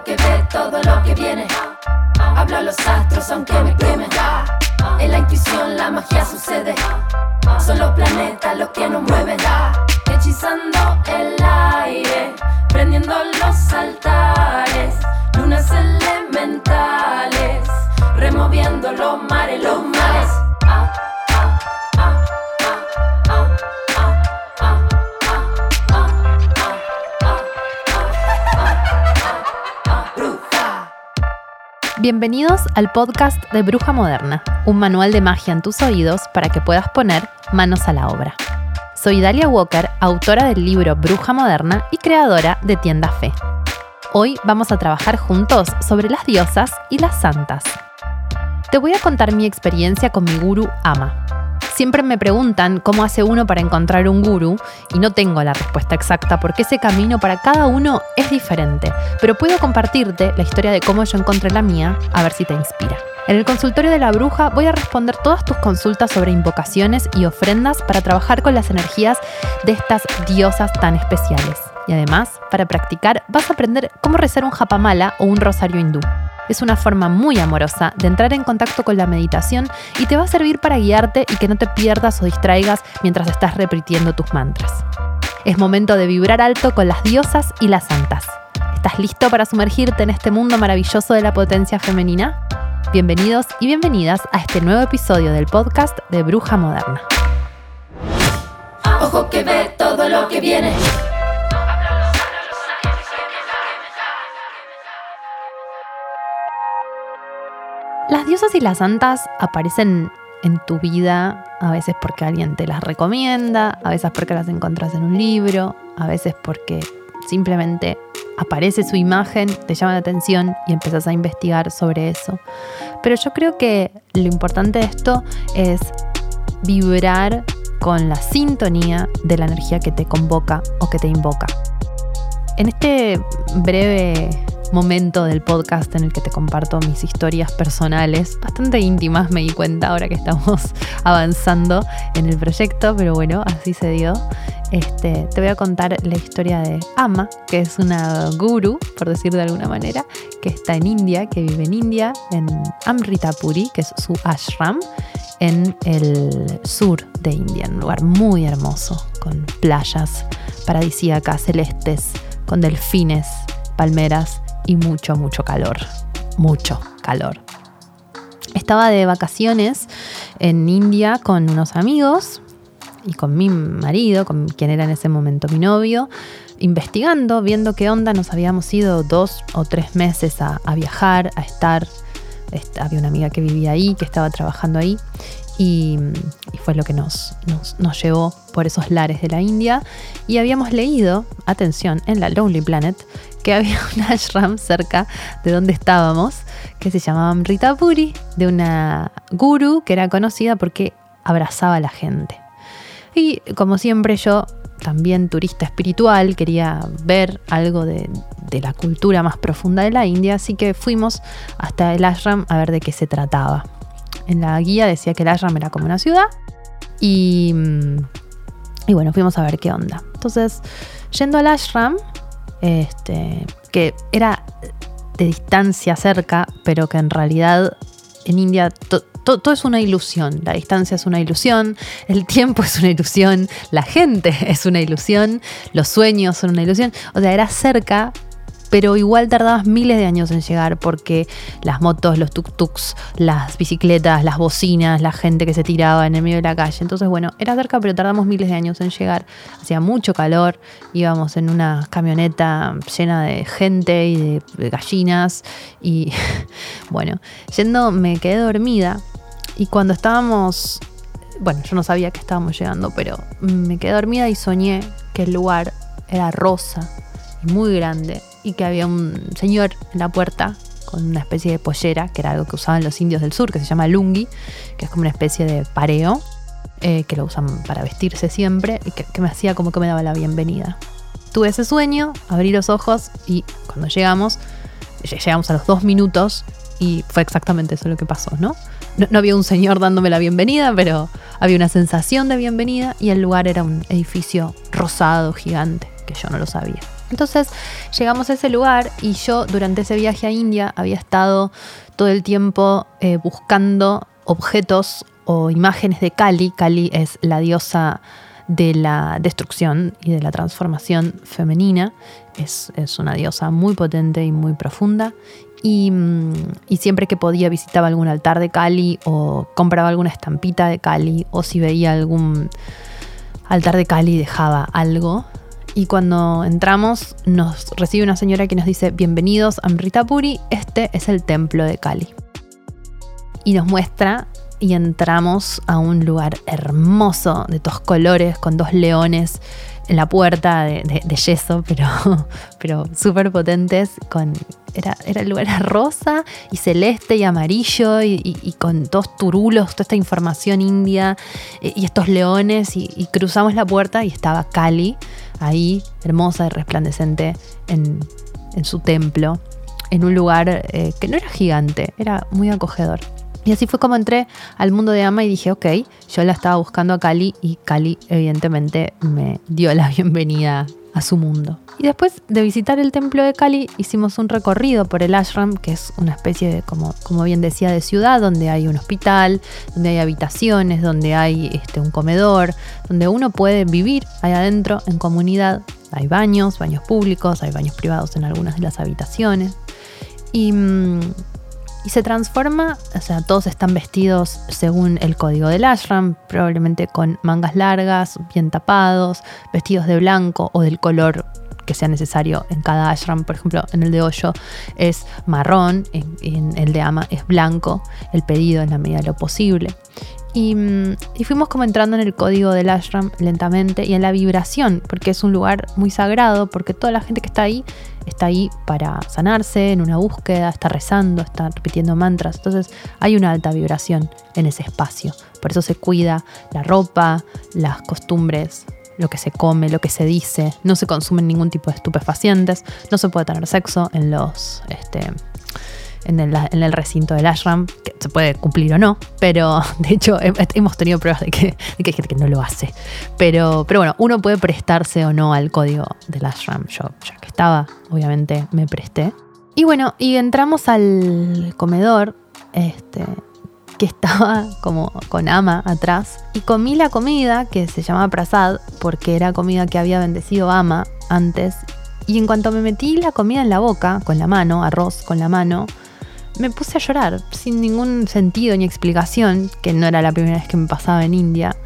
Que ve todo lo que viene. Habla los astros aunque me quemen. En la intuición la magia sucede. Son los planetas los que nos mueven. Hechizando el aire, prendiendo los altares. Lunas elementales, removiendo los mares, los mares. Bienvenidos al podcast de Bruja Moderna, un manual de magia en tus oídos para que puedas poner manos a la obra. Soy Dalia Walker, autora del libro Bruja Moderna y creadora de Tienda Fe. Hoy vamos a trabajar juntos sobre las diosas y las santas. Te voy a contar mi experiencia con mi guru Ama. Siempre me preguntan cómo hace uno para encontrar un guru y no tengo la respuesta exacta porque ese camino para cada uno es diferente, pero puedo compartirte la historia de cómo yo encontré la mía a ver si te inspira. En el consultorio de la bruja voy a responder todas tus consultas sobre invocaciones y ofrendas para trabajar con las energías de estas diosas tan especiales. Y además, para practicar, vas a aprender cómo rezar un japamala o un rosario hindú. Es una forma muy amorosa de entrar en contacto con la meditación y te va a servir para guiarte y que no te pierdas o distraigas mientras estás repitiendo tus mantras. Es momento de vibrar alto con las diosas y las santas. ¿Estás listo para sumergirte en este mundo maravilloso de la potencia femenina? Bienvenidos y bienvenidas a este nuevo episodio del podcast de Bruja Moderna. Ojo que ve todo lo que viene. Las diosas y las santas aparecen en tu vida, a veces porque alguien te las recomienda, a veces porque las encuentras en un libro, a veces porque simplemente aparece su imagen, te llama la atención y empezás a investigar sobre eso. Pero yo creo que lo importante de esto es vibrar con la sintonía de la energía que te convoca o que te invoca. En este breve momento del podcast en el que te comparto mis historias personales, bastante íntimas me di cuenta ahora que estamos avanzando en el proyecto, pero bueno, así se dio. Este, te voy a contar la historia de Ama, que es una guru, por decir de alguna manera, que está en India, que vive en India, en Amritapuri, que es su ashram, en el sur de India, un lugar muy hermoso, con playas paradisíacas, celestes, con delfines, palmeras y mucho, mucho calor. Mucho calor. Estaba de vacaciones en India con unos amigos y con mi marido, con quien era en ese momento mi novio, investigando, viendo qué onda. Nos habíamos ido dos o tres meses a, viajar, a estar. había una amiga que vivía ahí, que estaba trabajando ahí. Y, fue lo que nos, nos, nos, llevó por esos lares de la India. Y habíamos leído, atención, en la Lonely Planet, que había un ashram cerca de donde estábamos que se llamaba Rita Puri, de una guru que era conocida porque abrazaba a la gente. Y como siempre yo, también turista espiritual, quería ver algo de, la cultura más profunda de la India, así que fuimos hasta el ashram a ver de qué se trataba. En la guía decía que el ashram era como una ciudad y, y bueno, fuimos a ver qué onda. Entonces, yendo al ashram, este, que era de distancia cerca, pero que en realidad en India todo es una ilusión. La distancia es una ilusión, el tiempo es una ilusión, la gente es una ilusión, los sueños son una ilusión. O sea, era cerca, pero igual tardabas miles de años en llegar porque las motos, los tuk-tuks, las bicicletas, las bocinas, la gente que se tiraba en el medio de la calle. Entonces, bueno, era cerca, pero tardamos miles de años en llegar. Hacía mucho calor, íbamos en una camioneta llena de gente y de gallinas. Y bueno, yendo me quedé dormida y cuando estábamos bueno, yo no sabía que estábamos llegando, pero me quedé dormida y soñé que el lugar era rosa y muy grande y que había un señor en la puerta con una especie de pollera, que era algo que usaban los indios del sur, que se llama lungi, que es como una especie de pareo, eh, que lo usan para vestirse siempre y que, me hacía como que me daba la bienvenida. Tuve ese sueño, abrí los ojos y cuando llegamos, llegamos a los dos minutos y fue exactamente eso lo que pasó, ¿no? ¿no? No había un señor dándome la bienvenida, pero había una sensación de bienvenida y el lugar era un edificio rosado, gigante, que yo no lo sabía. Entonces llegamos a ese lugar y yo durante ese viaje a India había estado todo el tiempo eh, buscando objetos o imágenes de Kali. Kali es la diosa de la destrucción y de la transformación femenina. Es, una diosa muy potente y muy profunda. Mm, y, siempre que podía visitaba algún altar de Kali o compraba alguna estampita de Kali o si veía algún altar de Kali dejaba algo. Y cuando entramos nos recibe una señora que nos dice bienvenidos a Amritapuri, este es el templo de Kali. Y nos muestra y entramos a un lugar hermoso de todos colores con dos leones en la puerta de, yeso, pero, pero súper potentes. Con, era, era el lugar rosa y celeste y amarillo y, con dos turulos, toda esta información india eh, y, estos leones. Y, cruzamos la puerta y estaba Kali ahí, hermosa y resplandecente en, su templo, en un lugar eh, que no era gigante, era muy acogedor. Y así fue como entré al mundo de Ama y dije, ok, yo la estaba buscando a Cali y Cali evidentemente me dio la bienvenida a su mundo. Y después de visitar el templo de Cali, hicimos un recorrido por el ashram, que es una especie de, como, como bien decía, de ciudad, donde hay un hospital, donde hay habitaciones, donde hay este, un comedor, donde uno puede vivir ahí adentro en comunidad. Hay baños, baños públicos, hay baños privados en algunas de las habitaciones. Y mm, y se transforma, o sea, todos están vestidos según el código del ashram, probablemente con mangas largas, bien tapados, vestidos de blanco o del color que sea necesario en cada ashram. Por ejemplo, en el de Hoyo es marrón, en, el de Ama es blanco, el pedido en la medida de lo posible. Mm, y, fuimos como entrando en el código del ashram lentamente y en la vibración, porque es un lugar muy sagrado, porque toda la gente que está ahí está ahí para sanarse, en una búsqueda, está rezando, está repitiendo mantras. Entonces hay una alta vibración en ese espacio. Por eso se cuida la ropa, las costumbres, lo que se come, lo que se dice. No se consumen ningún tipo de estupefacientes, no se puede tener sexo en los... Este, en el, recinto del ashram, que se puede cumplir o no, pero de hecho hemos tenido pruebas de que, hay gente que no lo hace. Pero, bueno, uno puede prestarse o no al código del ashram. Yo, ya que estaba, obviamente me presté. Y bueno, y entramos al comedor, este, que estaba como con ama atrás, y comí la comida que se llamaba prasad, porque era comida que había bendecido ama antes. Y en cuanto me metí la comida en la boca, con la mano, arroz con la mano, me puse a llorar sin ningún sentido ni explicación, que no era la primera vez que me pasaba en India,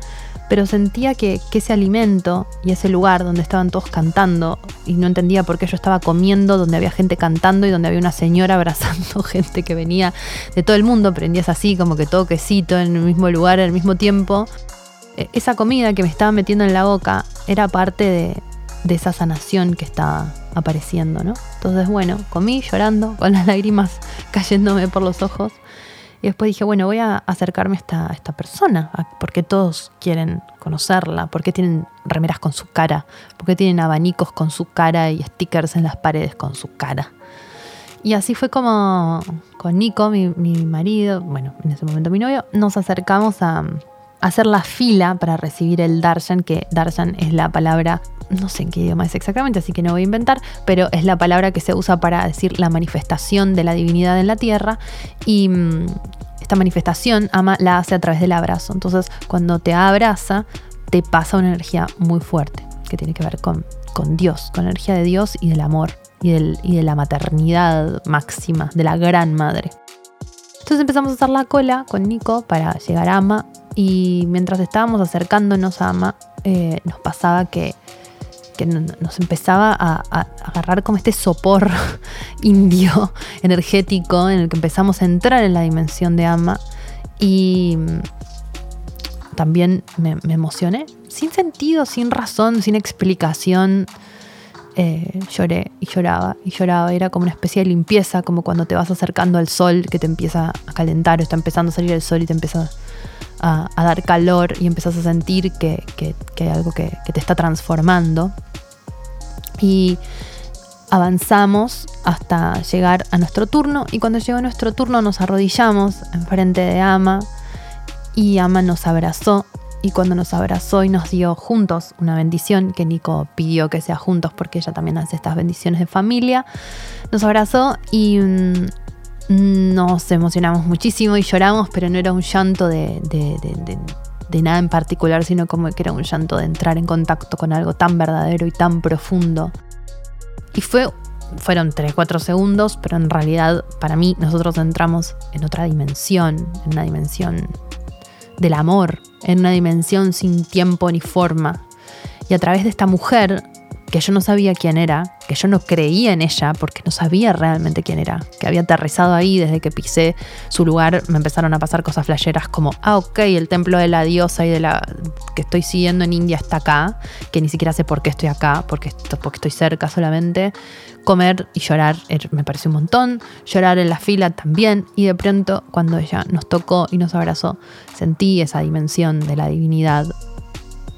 pero sentía que, ese alimento y ese lugar donde estaban todos cantando, y no entendía por qué yo estaba comiendo, donde había gente cantando y donde había una señora abrazando gente que venía de todo el mundo, prendías así como que todo quesito en el mismo lugar al mismo tiempo, e, esa comida que me estaba metiendo en la boca era parte de, de esa sanación que estaba apareciendo, ¿no? Entonces, bueno, comí llorando, con las lágrimas cayéndome por los ojos. Y después dije, bueno, voy a acercarme a esta, esta persona, porque todos quieren conocerla, porque tienen remeras con su cara, porque tienen abanicos con su cara y stickers en las paredes con su cara. Y así fue como con Nico, mi, mi marido, bueno, en ese momento mi novio, nos acercamos a, hacer la fila para recibir el darshan, que darshan es la palabra, no sé en qué idioma es exactamente, así que no voy a inventar, pero es la palabra que se usa para decir la manifestación de la divinidad en la tierra y mm, esta manifestación ama la hace a través del abrazo. Entonces, cuando te abraza, te pasa una energía muy fuerte que tiene que ver con, Dios, con la energía de Dios y del amor y de la maternidad máxima, de la gran madre. Entonces empezamos a hacer la cola con Nico para llegar a Ama y mientras estábamos acercándonos a Ama, eh, nos pasaba que, nos empezaba a, agarrar como este sopor indio energético en el que empezamos a entrar en la dimensión de Ama y también me, emocioné, sin sentido, sin razón, sin explicación. Eh, lloré y lloraba y lloraba. Era como una especie de limpieza, como cuando te vas acercando al sol que te empieza a calentar o está empezando a salir el sol y te empieza a, dar calor y empezás a sentir que, hay algo que, te está transformando. Y avanzamos hasta llegar a nuestro turno y cuando llegó nuestro turno nos arrodillamos enfrente de Ama y Ama nos abrazó y cuando nos abrazó y nos dio juntos una bendición, que Nico pidió que sea juntos porque ella también hace estas bendiciones de familia, nos abrazó y mm, nos emocionamos muchísimo y lloramos, pero no era un llanto de, de, nada en particular, sino como que era un llanto de entrar en contacto con algo tan verdadero y tan profundo. Y fue, fueron 3-4 segundos, pero en realidad para mí nosotros entramos en otra dimensión, en una dimensión del amor, en una dimensión sin tiempo ni forma. Y a través de esta mujer que yo no sabía quién era, que yo no creía en ella porque no sabía realmente quién era, que había aterrizado ahí desde que pisé su lugar, me empezaron a pasar cosas flasheras como, ah, ok, el templo de la diosa y de la que estoy siguiendo en India está acá, que ni siquiera sé por qué estoy acá, porque, porque estoy cerca solamente. Comer y llorar er, me pareció un montón, llorar en la fila también, y de pronto cuando ella nos tocó y nos abrazó, sentí esa dimensión de la divinidad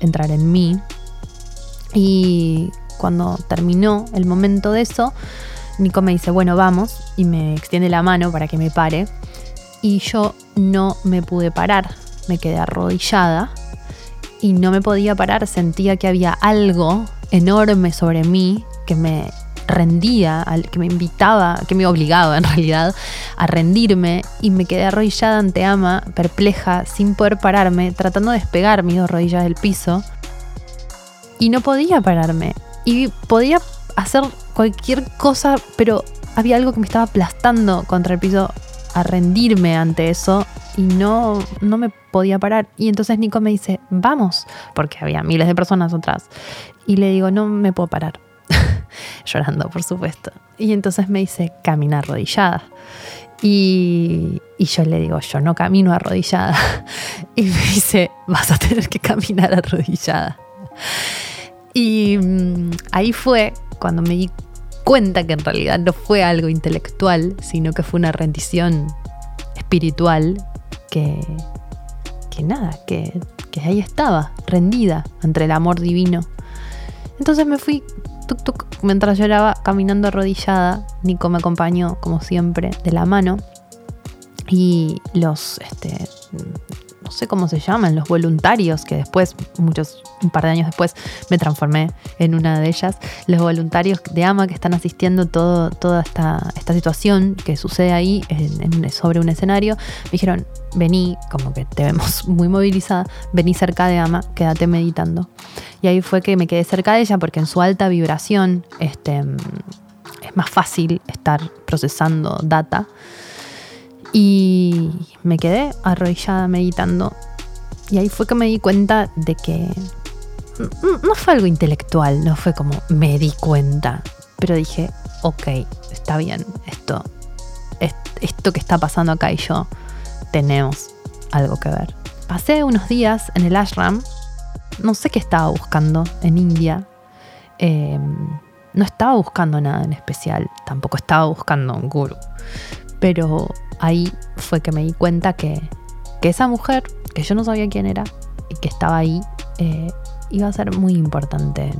entrar en mí. Y cuando terminó el momento de eso, Nico me dice, bueno, vamos, y me extiende la mano para que me pare. Y yo no me pude parar, me quedé arrodillada y no me podía parar, sentía que había algo enorme sobre mí que me rendía, que me invitaba, que me obligaba en realidad a rendirme y me quedé arrodillada ante Ama, perpleja, sin poder pararme, tratando de despegar mis dos rodillas del piso y no podía pararme. Y podía hacer cualquier cosa, pero había algo que me estaba aplastando contra el piso a rendirme ante eso y no, no me podía parar. Y entonces Nico me dice, vamos, porque había miles de personas atrás. Y le digo, no me puedo parar. Llorando, por supuesto. Y entonces me dice, camina arrodillada. Y, y, yo le digo, yo no camino arrodillada. Y me dice, vas a tener que caminar arrodillada. Y mm, ahí fue cuando me di cuenta que en realidad no fue algo intelectual, sino que fue una rendición espiritual que, que nada, que, que ahí estaba, rendida ante el amor divino. Entonces me fui tuk tuk mientras lloraba caminando arrodillada. Nico me acompañó como siempre de la mano y los este, no sé cómo se llaman, los voluntarios, que después, muchos, un par de años después, me transformé en una de ellas, los voluntarios de AMA que están asistiendo todo, toda esta, esta situación que sucede ahí sobre un escenario, me dijeron, vení, como que te vemos muy movilizada, vení cerca de Ama, quédate meditando. Y ahí fue que me quedé cerca de ella porque en su alta vibración este, es más fácil estar procesando data. Y me quedé arrodillada meditando. Y ahí fue que me di cuenta de que no fue algo intelectual, no fue como me di cuenta. Pero dije, ok, está bien, esto, esto que está pasando acá y yo tenemos algo que ver. Pasé unos días en el ashram, no sé qué estaba buscando en India. Em, no estaba buscando nada en especial, tampoco estaba buscando un guru. Pero ahí fue que me di cuenta que, esa mujer, que yo no sabía quién era y que estaba ahí, eh, iba a ser muy importante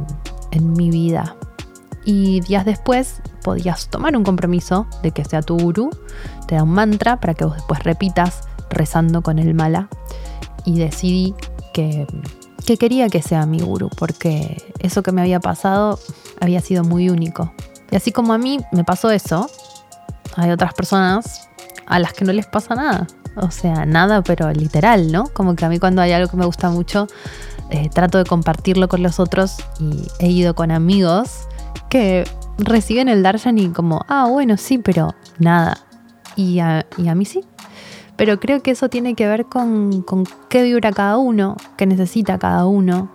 en, mi vida. Y días después podías tomar un compromiso de que sea tu gurú, te da un mantra para que vos después repitas rezando con el mala. Y decidí que, que quería que sea mi gurú, porque eso que me había pasado había sido muy único. Y así como a mí me pasó eso, hay otras personas a las que no les pasa nada. O sea, nada, pero literal, ¿no? Como que a mí cuando hay algo que me gusta mucho, eh, trato de compartirlo con los otros y he ido con amigos que reciben el darshan y como, ah, bueno, sí, pero nada. Y a, y a mí sí. Pero creo que eso tiene que ver con, con qué vibra cada uno, qué necesita cada uno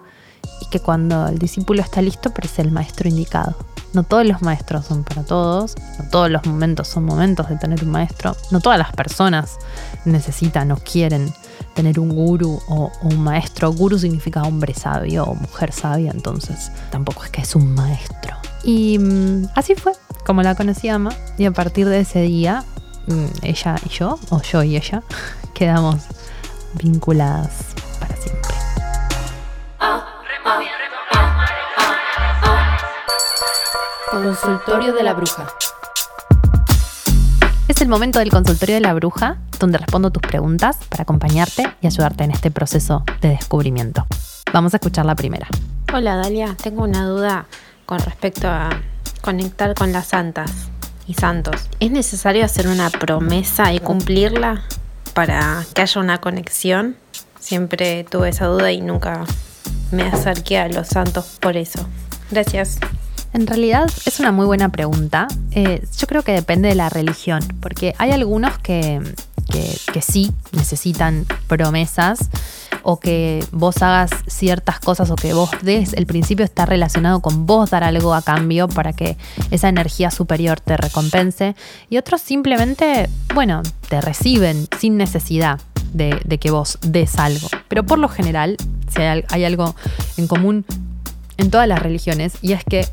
y que cuando el discípulo está listo, parece el maestro indicado. No todos los maestros son para todos, no todos los momentos son momentos de tener un maestro, no todas las personas necesitan o quieren tener un guru o, un maestro. Guru significa hombre sabio o mujer sabia, entonces tampoco es que es un maestro. Y mm, así fue como la conocí Ama y a partir de ese día mm, ella y yo, o yo y ella, quedamos vinculadas para siempre. Consultorio de la Bruja. Ese el momento del consultorio de la bruja, donde respondo tus preguntas para acompañarte y ayudarte en este proceso de descubrimiento. Vamos a escuchar la primera. Hola Dalia, tengo una duda con respecto a conectar con las santas y santos. ¿Es necesario hacer una promesa y cumplirla para que haya una conexión? Siempre tuve esa duda y nunca me acerqué a los santos por eso. Gracias. En realidad es una muy buena pregunta. Eh, yo creo que depende de la religión, porque hay algunos que, que, sí necesitan promesas o que vos hagas ciertas cosas o que vos des, el principio está relacionado con vos dar algo a cambio para que esa energía superior te recompense y otros simplemente, bueno, te reciben sin necesidad de, que vos des algo. Pero por lo general, si hay algo en común en todas las religiones y es que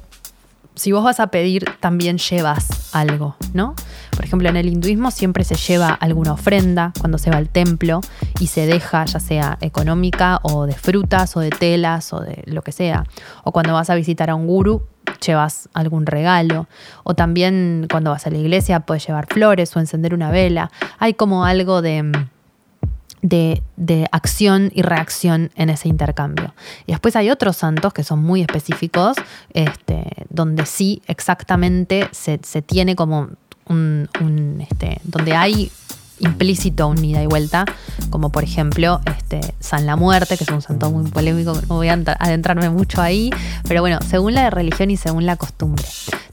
si vos vas a pedir, también llevas algo, ¿no? Por ejemplo, en el hinduismo siempre se lleva alguna ofrenda cuando se va al templo y se deja, ya sea económica o de frutas o de telas o de lo que sea. O cuando vas a visitar a un guru, llevas algún regalo. O también cuando vas a la iglesia puedes llevar flores o encender una vela. Hay como algo de de, acción y reacción en ese intercambio. Y después hay otros santos que son muy específicos, este, donde sí exactamente se, tiene como un, este, donde hay implícito un ida y vuelta, como por ejemplo este, San la Muerte, que es un santo muy polémico, no voy a adentrarme mucho ahí, pero bueno, según la religión y según la costumbre.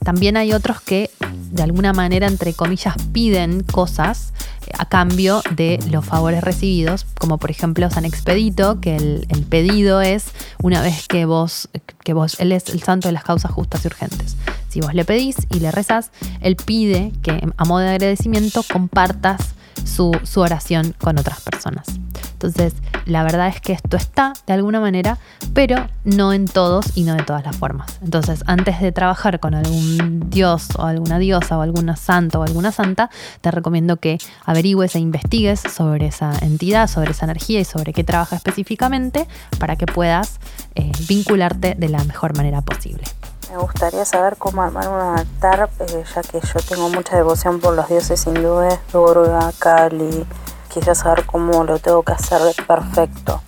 También hay otros que de alguna manera, entre comillas, piden cosas a cambio de los favores recibidos, como por ejemplo San Expedito, que el, pedido es una vez que vos, que vos, él es el santo de las causas justas y urgentes. Si vos le pedís y le rezás, él pide que a modo de agradecimiento compartas su, oración con otras personas. Entonces, la verdad es que esto está de alguna manera, pero no en todos y no de todas las formas. Entonces, antes de trabajar con algún dios o alguna diosa o alguna santa o alguna santa, te recomiendo que averigües e investigues sobre esa entidad, sobre esa energía y sobre qué trabaja específicamente para que puedas eh, vincularte de la mejor manera posible. Me gustaría saber cómo armar un altar, eh, ya que yo tengo mucha devoción por los dioses hindúes, Durga, Kali, quisiera saber cómo lo tengo que hacer perfecto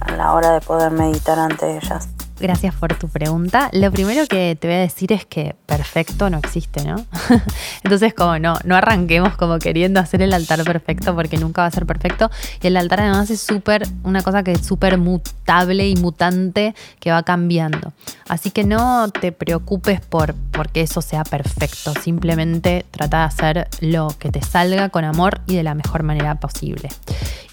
a la hora de poder meditar ante ellas. Gracias por tu pregunta. Lo primero que te voy a decir es que perfecto no existe, ¿no? Entonces, como no, no arranquemos como queriendo hacer el altar perfecto porque nunca va a ser perfecto. Y el altar además es súper, una cosa que es súper mutable y mutante que va cambiando. Así que no te preocupes por porque eso sea perfecto. Simplemente trata de hacer lo que te salga con amor y de la mejor manera posible.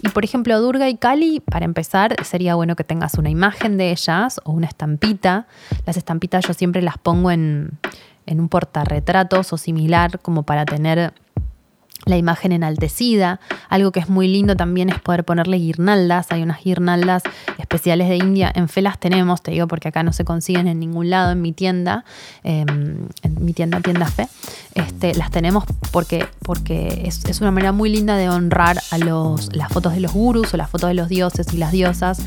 Y por ejemplo, Durga y Kali, para empezar, sería bueno que tengas una imagen de ellas o una estampita. Las estampitas yo siempre las pongo en, en un portarretratos o similar como para tener la imagen enaltecida. Algo que es muy lindo también es poder ponerle guirnaldas. Hay unas guirnaldas especiales de India. En Fe las tenemos, te digo, porque acá no se consiguen en ningún lado en mi tienda, em, en mi tienda Tienda Fe. Este, las tenemos porque, porque es, una manera muy linda de honrar a los, las fotos de los gurus o las fotos de los dioses y las diosas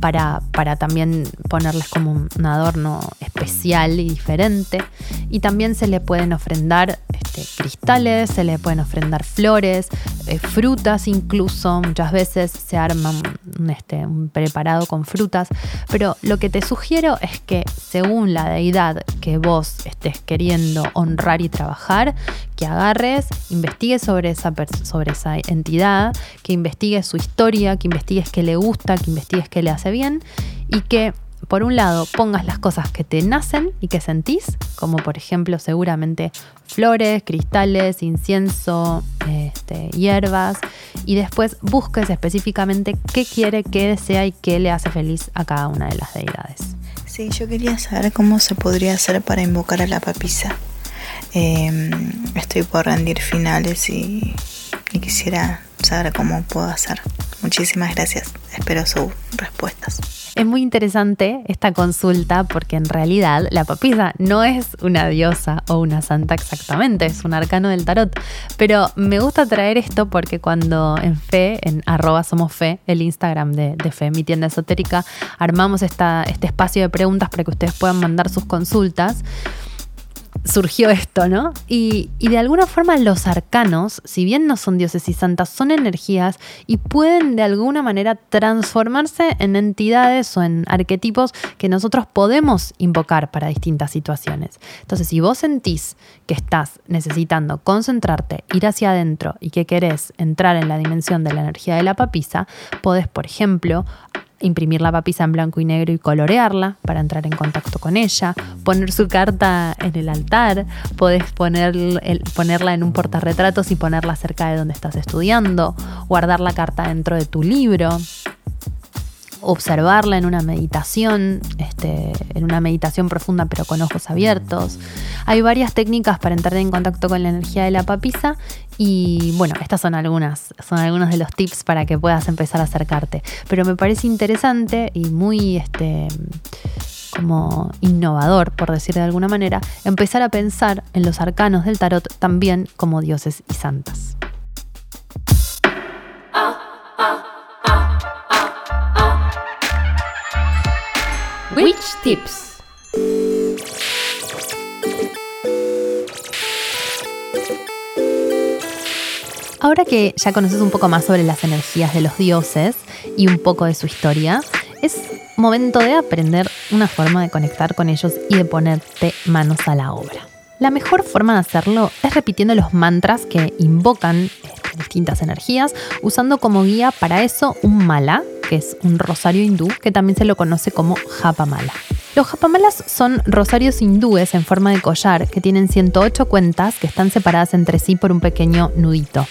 para, para también ponerles como un adorno especial y diferente. Y también se le pueden ofrendar este, cristales, se le pueden ofrendar flores, eh, frutas incluso, muchas veces se arma un, este, un preparado con frutas, pero lo que te sugiero es que según la deidad que vos estés queriendo honrar y trabajar, que agarres, investigues sobre esa, sobre esa entidad, que investigues su historia, que investigues qué le gusta, que investigues qué le hace bien y que por un lado, pongas las cosas que te nacen y que sentís, como por ejemplo seguramente flores, cristales, incienso, este, hierbas, y después busques específicamente qué quiere, qué desea y qué le hace feliz a cada una de las deidades. Sí, yo quería saber cómo se podría hacer para invocar a la papisa. Em, estoy por rendir finales y, quisiera saber cómo puedo hacer. Muchísimas gracias. Espero sus respuestas. Es muy interesante esta consulta porque en realidad la papisa no es una diosa o una santa exactamente, es un arcano del tarot. Pero me gusta traer esto porque cuando en Fe, en arroba somos Fe, el Instagram de, Fe, mi tienda esotérica, armamos esta, este espacio de preguntas para que ustedes puedan mandar sus consultas surgió esto, ¿no? Y, de alguna forma los arcanos, si bien no son dioses y santas, son energías y pueden de alguna manera transformarse en entidades o en arquetipos que nosotros podemos invocar para distintas situaciones. Entonces, si vos sentís que estás necesitando concentrarte, ir hacia adentro y que querés entrar en la dimensión de la energía de la papisa, podés, por ejemplo, imprimir la papisa en blanco y negro y colorearla para entrar en contacto con ella, poner su carta en el altar, podés poner ponerla en un portarretratos y ponerla cerca de donde estás estudiando, guardar la carta dentro de tu libro, observarla en una meditación, este, en una meditación profunda pero con ojos abiertos. Hay varias técnicas para entrar en contacto con la energía de la papisa y bueno, estas son algunas, son algunos de los tips para que puedas empezar a acercarte. Pero me parece interesante y muy este, como innovador, por decir de alguna manera, empezar a pensar en los arcanos del tarot también como dioses y santas. Witch Tips. Ahora que ya conoces un poco más sobre las energías de los dioses y un poco de su historia, es momento de aprender una forma de conectar con ellos y de ponerte manos a la obra. La mejor forma de hacerlo es repitiendo los mantras que invocan este, distintas energías, usando como guía para eso un mala, que es un rosario hindú, que también se lo conoce como japamala. Los japamalas son rosarios hindúes en forma de collar que tienen 108 cuentas que están separadas entre sí por un pequeño nudito.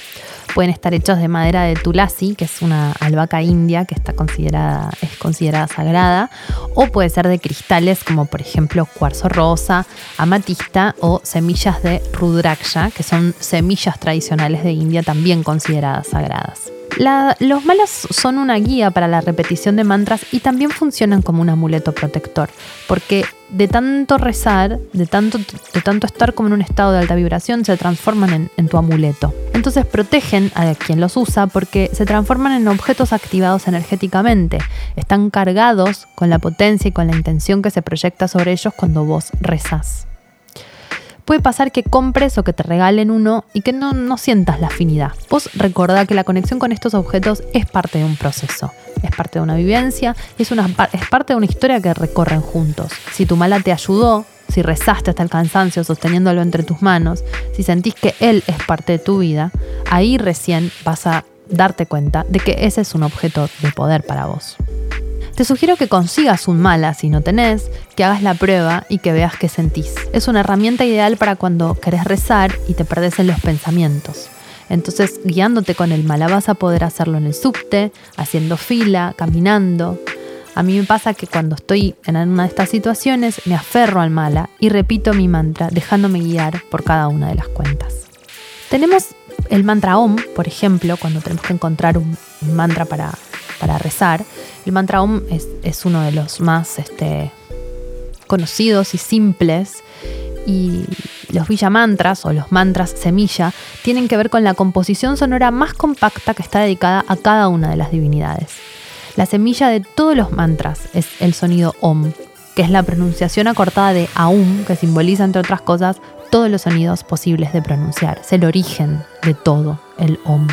Pueden estar hechos de madera de tulasi, que es una albahaca india que está considerada, es considerada sagrada, o puede ser de cristales como por ejemplo cuarzo rosa, amatista o semillas de rudraksha, que son semillas tradicionales de India también consideradas sagradas los malas son una guía para la repetición de mantras y también funcionan como un amuleto protector, porque de tanto rezar, de tanto, de tanto estar como en un estado de alta vibración, se transforman en, en tu amuleto. Entonces protegen a quien los usa porque se transforman en objetos activados energéticamente, están cargados con la potencia y con la intención que se proyecta sobre ellos cuando vos rezas puede pasar que compres o que te regalen uno y que no, sientas la afinidad. Vos recordá que la conexión con estos objetos es parte de un proceso, es parte de una vivencia es, una, es parte de una historia que recorren juntos. Si tu mala te ayudó, si rezaste hasta el cansancio sosteniéndolo entre tus manos, si sentís que él es parte de tu vida, ahí recién vas a darte cuenta de que ese es un objeto de poder para vos. Te sugiero que consigas un mala si no tenés, que hagas la prueba y que veas qué sentís. Es una herramienta ideal para cuando querés rezar y te perdés en los pensamientos. Entonces, guiándote con el mala vas a poder hacerlo en el subte, haciendo fila, caminando. A mí me pasa que cuando estoy en una de estas situaciones me aferro al mala y repito mi mantra dejándome guiar por cada una de las cuentas. Tenemos el mantra OM, por ejemplo, cuando tenemos que encontrar un mantra para para rezar. El mantra Om es, uno de los más este, conocidos y simples. Y los Villa Mantras o los mantras semilla tienen que ver con la composición sonora más compacta que está dedicada a cada una de las divinidades. La semilla de todos los mantras es el sonido Om, que es la pronunciación acortada de Aum, que simboliza, entre otras cosas, todos los sonidos posibles de pronunciar. Es el origen de todo, el Om.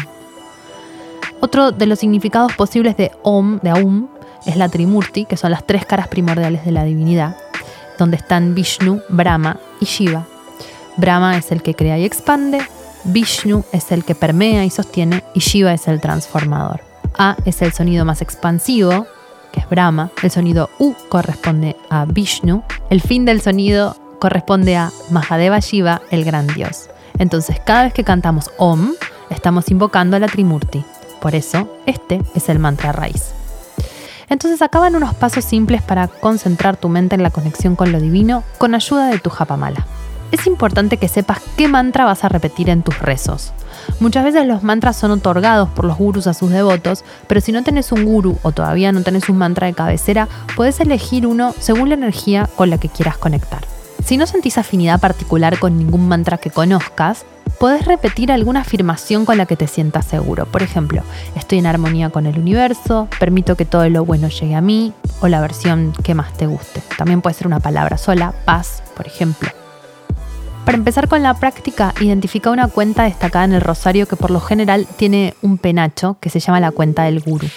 Otro de los significados posibles de Om, de Aum, es la Trimurti, que son las tres caras primordiales de la divinidad, donde están Vishnu, Brahma y Shiva. Brahma es el que crea y expande, Vishnu es el que permea y sostiene y Shiva es el transformador. A es el sonido más expansivo, que es Brahma, el sonido U corresponde a Vishnu, el fin del sonido corresponde a Mahadeva Shiva, el gran dios. Entonces, cada vez que cantamos Om, estamos invocando a la Trimurti, por eso, este es el mantra raíz. Entonces acaban unos pasos simples para concentrar tu mente en la conexión con lo divino con ayuda de tu japamala. Es importante que sepas qué mantra vas a repetir en tus rezos. Muchas veces los mantras son otorgados por los gurus a sus devotos, pero si no tenés un guru o todavía no tenés un mantra de cabecera, puedes elegir uno según la energía con la que quieras conectar. Si no sentís afinidad particular con ningún mantra que conozcas, podés repetir alguna afirmación con la que te sientas seguro. Por ejemplo, estoy en armonía con el universo, permito que todo lo bueno llegue a mí, o la versión que más te guste. También puede ser una palabra sola, paz, por ejemplo. Para empezar con la práctica, identifica una cuenta destacada en el rosario que por lo general tiene un penacho que se llama la cuenta del guru.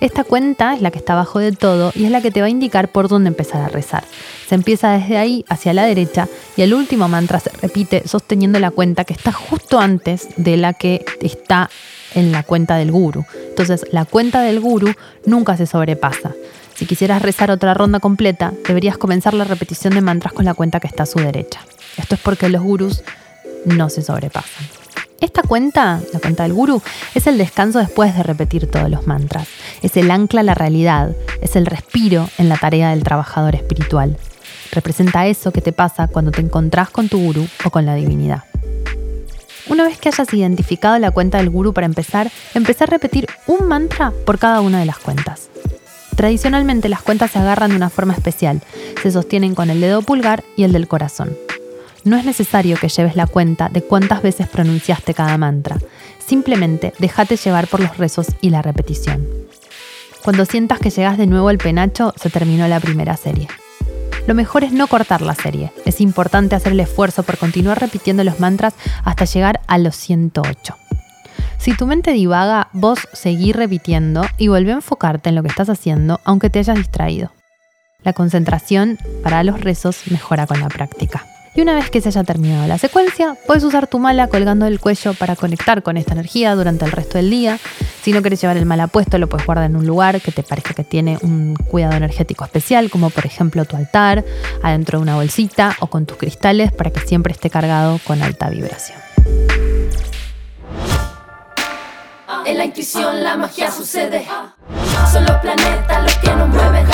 Esta cuenta es la que está abajo de todo y es la que te va a indicar por dónde empezar a rezar. Se empieza desde ahí hacia la derecha y el último mantra se repite sosteniendo la cuenta que está justo antes de la que está en la cuenta del guru. Entonces, la cuenta del guru nunca se sobrepasa. Si quisieras rezar otra ronda completa, deberías comenzar la repetición de mantras con la cuenta que está a su derecha. Esto es porque los gurús no se sobrepasan. Esta cuenta, la cuenta del gurú, es el descanso después de repetir todos los mantras. Es el ancla a la realidad, es el respiro en la tarea del trabajador espiritual. Representa eso que te pasa cuando te encontrás con tu gurú o con la divinidad. Una vez que hayas identificado la cuenta del gurú para empezar, empezar a repetir un mantra por cada una de las cuentas. Tradicionalmente las cuentas se agarran de una forma especial, se sostienen con el dedo pulgar y el del corazón. No es necesario que lleves la cuenta de cuántas veces pronunciaste cada mantra. Simplemente déjate llevar por los rezos y la repetición. Cuando sientas que llegas de nuevo al penacho, se terminó la primera serie. Lo mejor es no cortar la serie. Es importante hacer el esfuerzo por continuar repitiendo los mantras hasta llegar a los 108. Si tu mente divaga, vos seguí repitiendo y volvé a enfocarte en lo que estás haciendo, aunque te hayas distraído. La concentración para los rezos mejora con la práctica. Y una vez que se haya terminado la secuencia, puedes usar tu mala colgando del cuello para conectar con esta energía durante el resto del día. Si no quieres llevar el mala puesto, lo puedes guardar en un lugar que te parezca que tiene un cuidado energético especial, como por ejemplo tu altar, adentro de una bolsita o con tus cristales para que siempre esté cargado con alta vibración. En la intuición la magia sucede. Son los planetas los que nos mueven.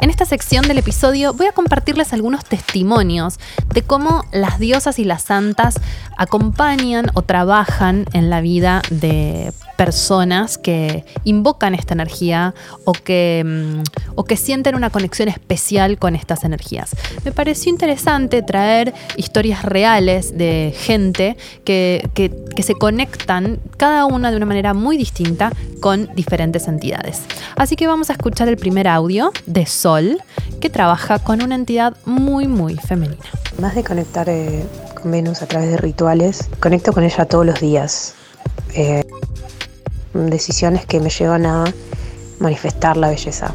En esta sección del episodio voy a compartirles algunos testimonios de cómo las diosas y las santas acompañan o trabajan en la vida de personas que invocan esta energía o que, mm, o que sienten una conexión especial con estas energías. Me pareció interesante traer historias reales de gente que, que, se conectan, cada una de una manera muy distinta, con diferentes entidades. Así que vamos a escuchar el primer audio de Sol, que trabaja con una entidad muy, muy femenina. Más de conectar eh, con Venus a través de rituales, conecto con ella todos los días. Eh, decisiones que me llevan a manifestar la belleza,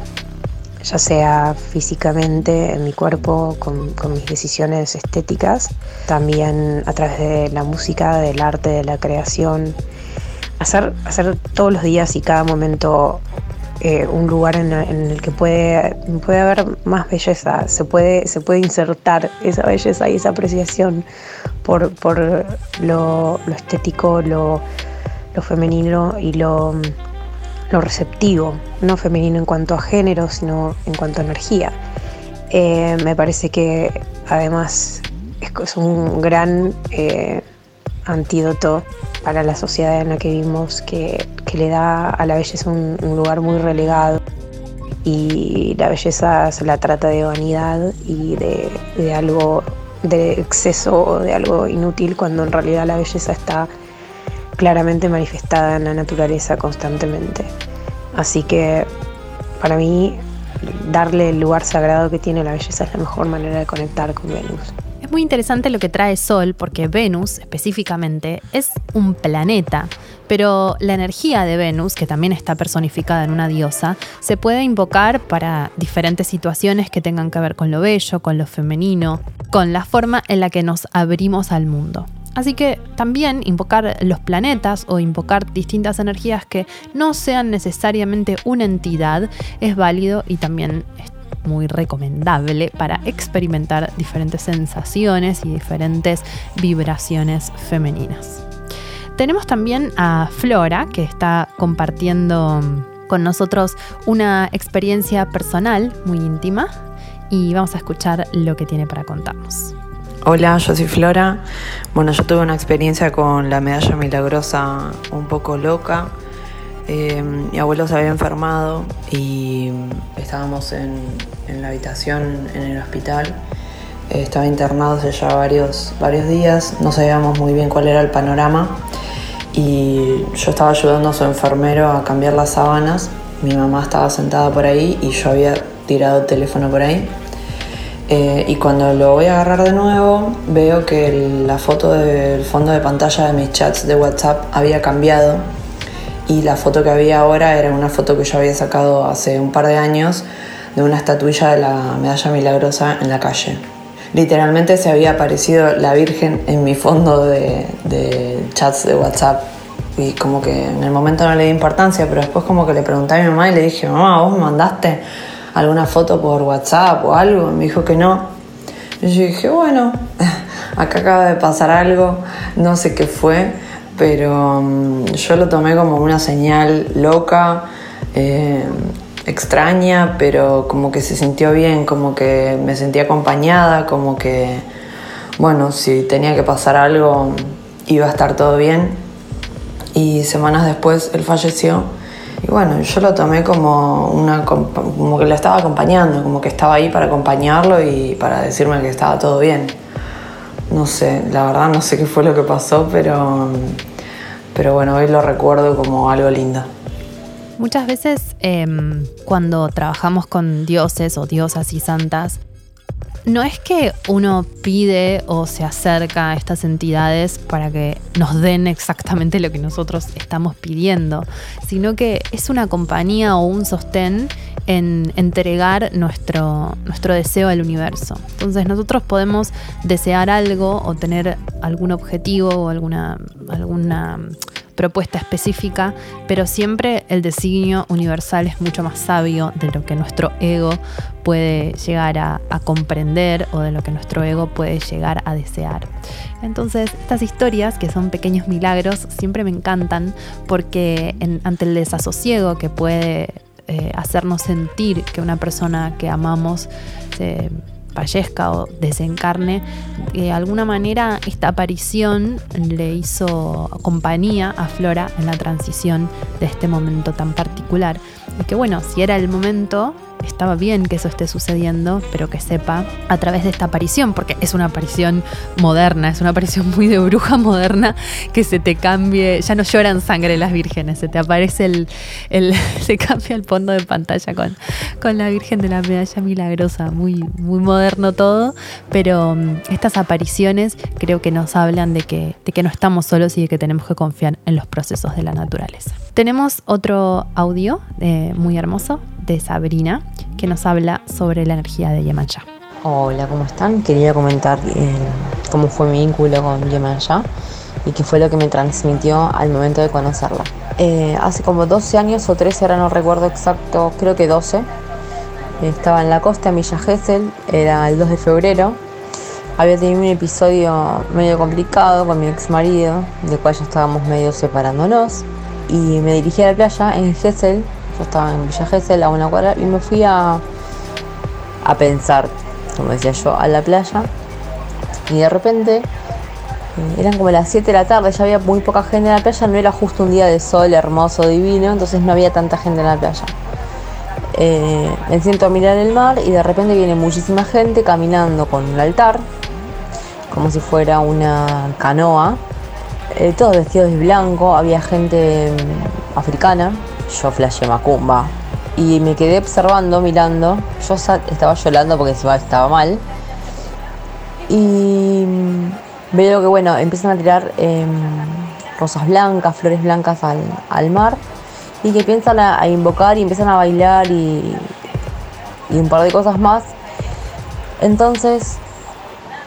ya sea físicamente en mi cuerpo, con, con, mis decisiones estéticas, también a través de la música, del arte, de la creación. Hacer, hacer todos los días y cada momento eh, un lugar en, el que puede, puede haber más belleza, se puede, se puede insertar esa belleza y esa apreciación por, por lo, lo estético, lo, lo femenino y lo, lo, receptivo, no femenino en cuanto a género, sino en cuanto a energía. Eh, me parece que además es, un gran eh, antídoto para la sociedad en la que vivimos que, que le da a la belleza un, un, lugar muy relegado y la belleza se la trata de vanidad y de, de algo de exceso o de algo inútil cuando en realidad la belleza está claramente manifestada en la naturaleza constantemente. Así que para mí darle el lugar sagrado que tiene la belleza es la mejor manera de conectar con Venus. Es muy interesante lo que trae Sol porque Venus específicamente es un planeta, pero la energía de Venus, que también está personificada en una diosa, se puede invocar para diferentes situaciones que tengan que ver con lo bello, con lo femenino, con la forma en la que nos abrimos al mundo. Así que también invocar los planetas o invocar distintas energías que no sean necesariamente una entidad es válido y también es muy recomendable para experimentar diferentes sensaciones y diferentes vibraciones femeninas. Tenemos también a Flora que está compartiendo con nosotros una experiencia personal muy íntima y vamos a escuchar lo que tiene para contarnos. Hola, yo soy Flora. Bueno, yo tuve una experiencia con la medalla milagrosa un poco loca. Eh, mi abuelo se había enfermado y estábamos en, en la habitación en el hospital. Eh, estaba internado hace ya varios, varios días, no sabíamos muy bien cuál era el panorama y yo estaba ayudando a su enfermero a cambiar las sábanas mi mamá estaba sentada por ahí y yo había tirado el teléfono por ahí. Eh, y cuando lo voy a agarrar de nuevo, veo que la foto del fondo de pantalla de mis chats de WhatsApp había cambiado y la foto que había ahora era una foto que yo había sacado hace un par de años de una estatuilla de la medalla milagrosa en la calle. Literalmente se había aparecido la Virgen en mi fondo de, de chats de WhatsApp y como que en el momento no le di importancia, pero después como que le pregunté a mi mamá y le dije, mamá, ¿vos me mandaste alguna foto por WhatsApp o algo? Me dijo que no. Y yo dije, bueno, acá acaba de pasar algo, no sé qué fue, pero mm, yo lo tomé como una señal loca, eh, extraña, pero como que se sintió bien, como que me sentí acompañada, como que, bueno, si tenía que pasar algo, iba a estar todo bien y semanas después él falleció. Y bueno, yo lo tomé como, una, como que lo estaba acompañando, como que estaba ahí para acompañarlo y para decirme que estaba todo bien. No sé, la verdad no sé qué fue lo que pasó, pero, pero bueno, hoy lo recuerdo como algo lindo. Muchas veces em, cuando trabajamos con dioses o diosas y santas, no es que uno pide o se acerca a estas entidades para que nos den exactamente lo que nosotros estamos pidiendo, sino que es una compañía o un sostén en entregar nuestro, nuestro deseo al universo. Entonces nosotros podemos desear algo o tener algún objetivo o alguna, alguna propuesta específica, pero siempre el designio universal es mucho más sabio de lo que nuestro ego puede llegar a, comprender o de lo que nuestro ego puede llegar a desear. Entonces, estas historias, que son pequeños milagros, siempre me encantan porque ante el desasosiego que puede eh, hacernos sentir que una persona que amamos se fallezca o desencarne, de alguna manera esta aparición le hizo compañía a Flora en la transición de este momento tan particular. Y que bueno, si era el momento, estaba bien que eso esté sucediendo, pero que sepa a través de esta aparición, porque es una aparición moderna, es una aparición muy de bruja moderna, que se te cambie, ya no lloran sangre las vírgenes, se te aparece el, el se cambia el fondo de pantalla con, con la Virgen de la Medalla Milagrosa, muy, muy moderno todo, pero mm, estas apariciones creo que nos hablan de que, de que no estamos solos y de que tenemos que confiar en los procesos de la naturaleza. Tenemos otro audio eh, muy hermoso de Sabrina, que nos habla sobre la energía de Yemanjá. Hola, ¿cómo están? Quería comentar eh, cómo fue mi vínculo con Yemanjá y qué fue lo que me transmitió al momento de conocerla. Eh, hace como 12 años o 13, ahora no recuerdo exacto, creo que 12. Estaba en la costa en Villa Gesell, era el 2 de febrero. Había tenido un episodio medio complicado con mi ex marido, del cual ya estábamos medio separándonos. Y me dirigí a la playa en Gesell yo estaba en Villa Gesell a una cuadra y me fui a, a pensar, como decía yo, a la playa. Y de repente eh, eran como las 7 de la tarde, ya había muy poca gente en la playa, no era justo un día de sol hermoso, divino, entonces no había tanta gente en la playa. Eh, me siento a mirar el mar y de repente viene muchísima gente caminando con un altar, como si fuera una canoa, eh, todos vestidos de blanco, había gente mm, africana, yo flashé macumba. Y me quedé observando, mirando. Yo estaba llorando porque estaba mal. Y veo que, bueno, empiezan a tirar em, rosas blancas, flores blancas al, mar. Y que empiezan a, invocar y empiezan a bailar y, y un par de cosas más. Entonces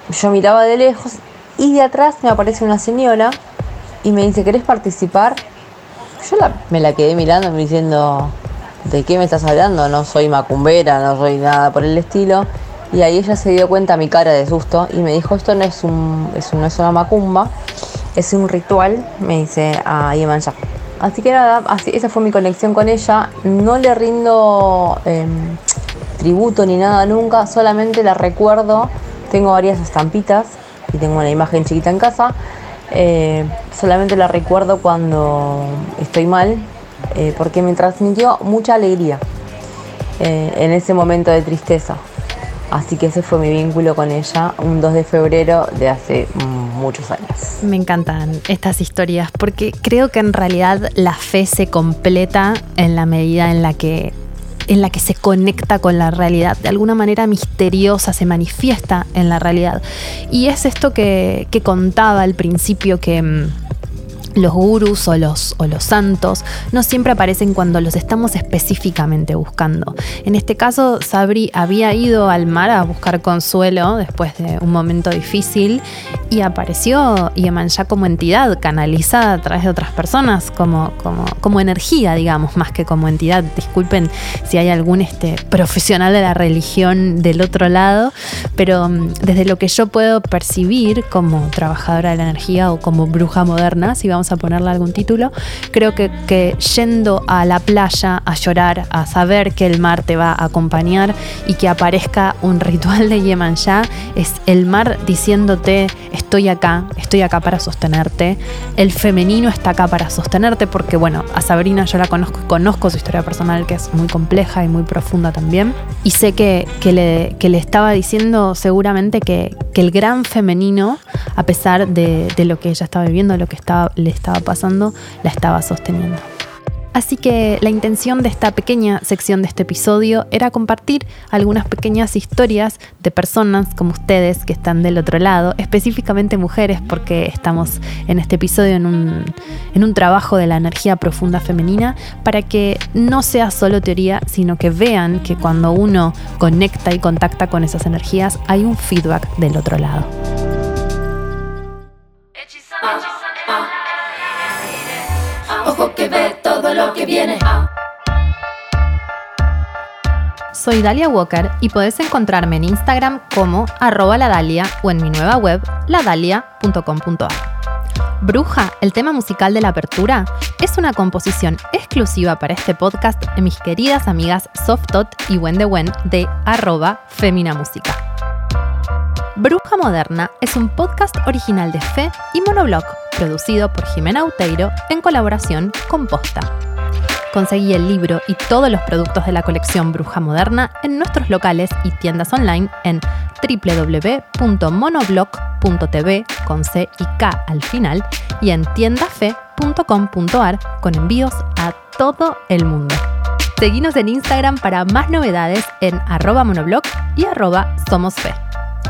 yo miraba de lejos y de atrás me aparece una señora y me dice, ¿querés participar? Yo me la quedé mirando diciendo, ¿de qué me estás hablando? No soy macumbera, no soy nada por el estilo. Y ahí ella se dio cuenta mi cara de susto y me dijo, esto no es, un, no es una macumba, es un ritual, me dice a Yemanjá. Así que nada, así, esa fue mi conexión con ella. No le rindo em, tributo ni nada nunca, solamente la recuerdo. Tengo varias estampitas y tengo una imagen chiquita en casa. Eh, solamente la recuerdo cuando estoy mal, eh, porque me transmitió mucha alegría eh, en ese momento de tristeza. Así que ese fue mi vínculo con ella un 2 de febrero de hace muchos años. Me encantan estas historias porque creo que en realidad la fe se completa en la medida en la que en la que se conecta con la realidad, de alguna manera misteriosa, se manifiesta en la realidad. Y es esto que, que contaba al principio que mm, los gurus o los, o los santos no siempre aparecen cuando los estamos específicamente buscando. En este caso, Sabri había ido al mar a buscar consuelo después de un momento difícil y apareció Yemanjá como entidad canalizada a través de otras personas, como, como, como energía, digamos, más que como entidad. Disculpen si hay algún este, profesional de la religión del otro lado, pero mm, desde lo que yo puedo percibir como trabajadora de la energía o como bruja moderna, si vamos a ponerle algún título, creo que, que yendo a la playa a llorar, a saber que el mar te va a acompañar y que aparezca un ritual de Yemanjá, es el mar diciéndote estoy acá, estoy acá para sostenerte, el femenino está acá para sostenerte porque bueno, a Sabrina yo la conozco, conozco su historia personal que es muy compleja y muy profunda también. Y sé que, que, le, que le estaba diciendo seguramente que, que el gran femenino, a pesar de, de lo que ella estaba viviendo, lo que estaba, le estaba pasando, la estaba sosteniendo. Así que la intención de esta pequeña sección de este episodio era compartir algunas pequeñas historias de personas como ustedes que están del otro lado, específicamente mujeres, porque estamos en este episodio en un, en un trabajo de la energía profunda femenina, para que no sea solo teoría, sino que vean que cuando uno conecta y contacta con esas energías, hay un feedback del otro lado. Que ve todo lo que viene. Soy Dalia Walker y podés encontrarme en Instagram como arroba ladalia o en mi nueva web ladalia.com.ar. Bruja, el tema musical de la apertura, es una composición exclusiva para este podcast de mis queridas amigas Softot y Wen de de arroba Femina Música. Bruja Moderna es un podcast original de Fe y Monoblog, producido por Jimena Uteiro en colaboración con Posta. Conseguí el libro y todos los productos de la colección Bruja Moderna en nuestros locales y tiendas online en www.monoblog.tv con C y K al final y en tiendafe.com.ar con envíos a todo el mundo. Seguinos en Instagram para más novedades en arroba monoblog y arroba somosfe.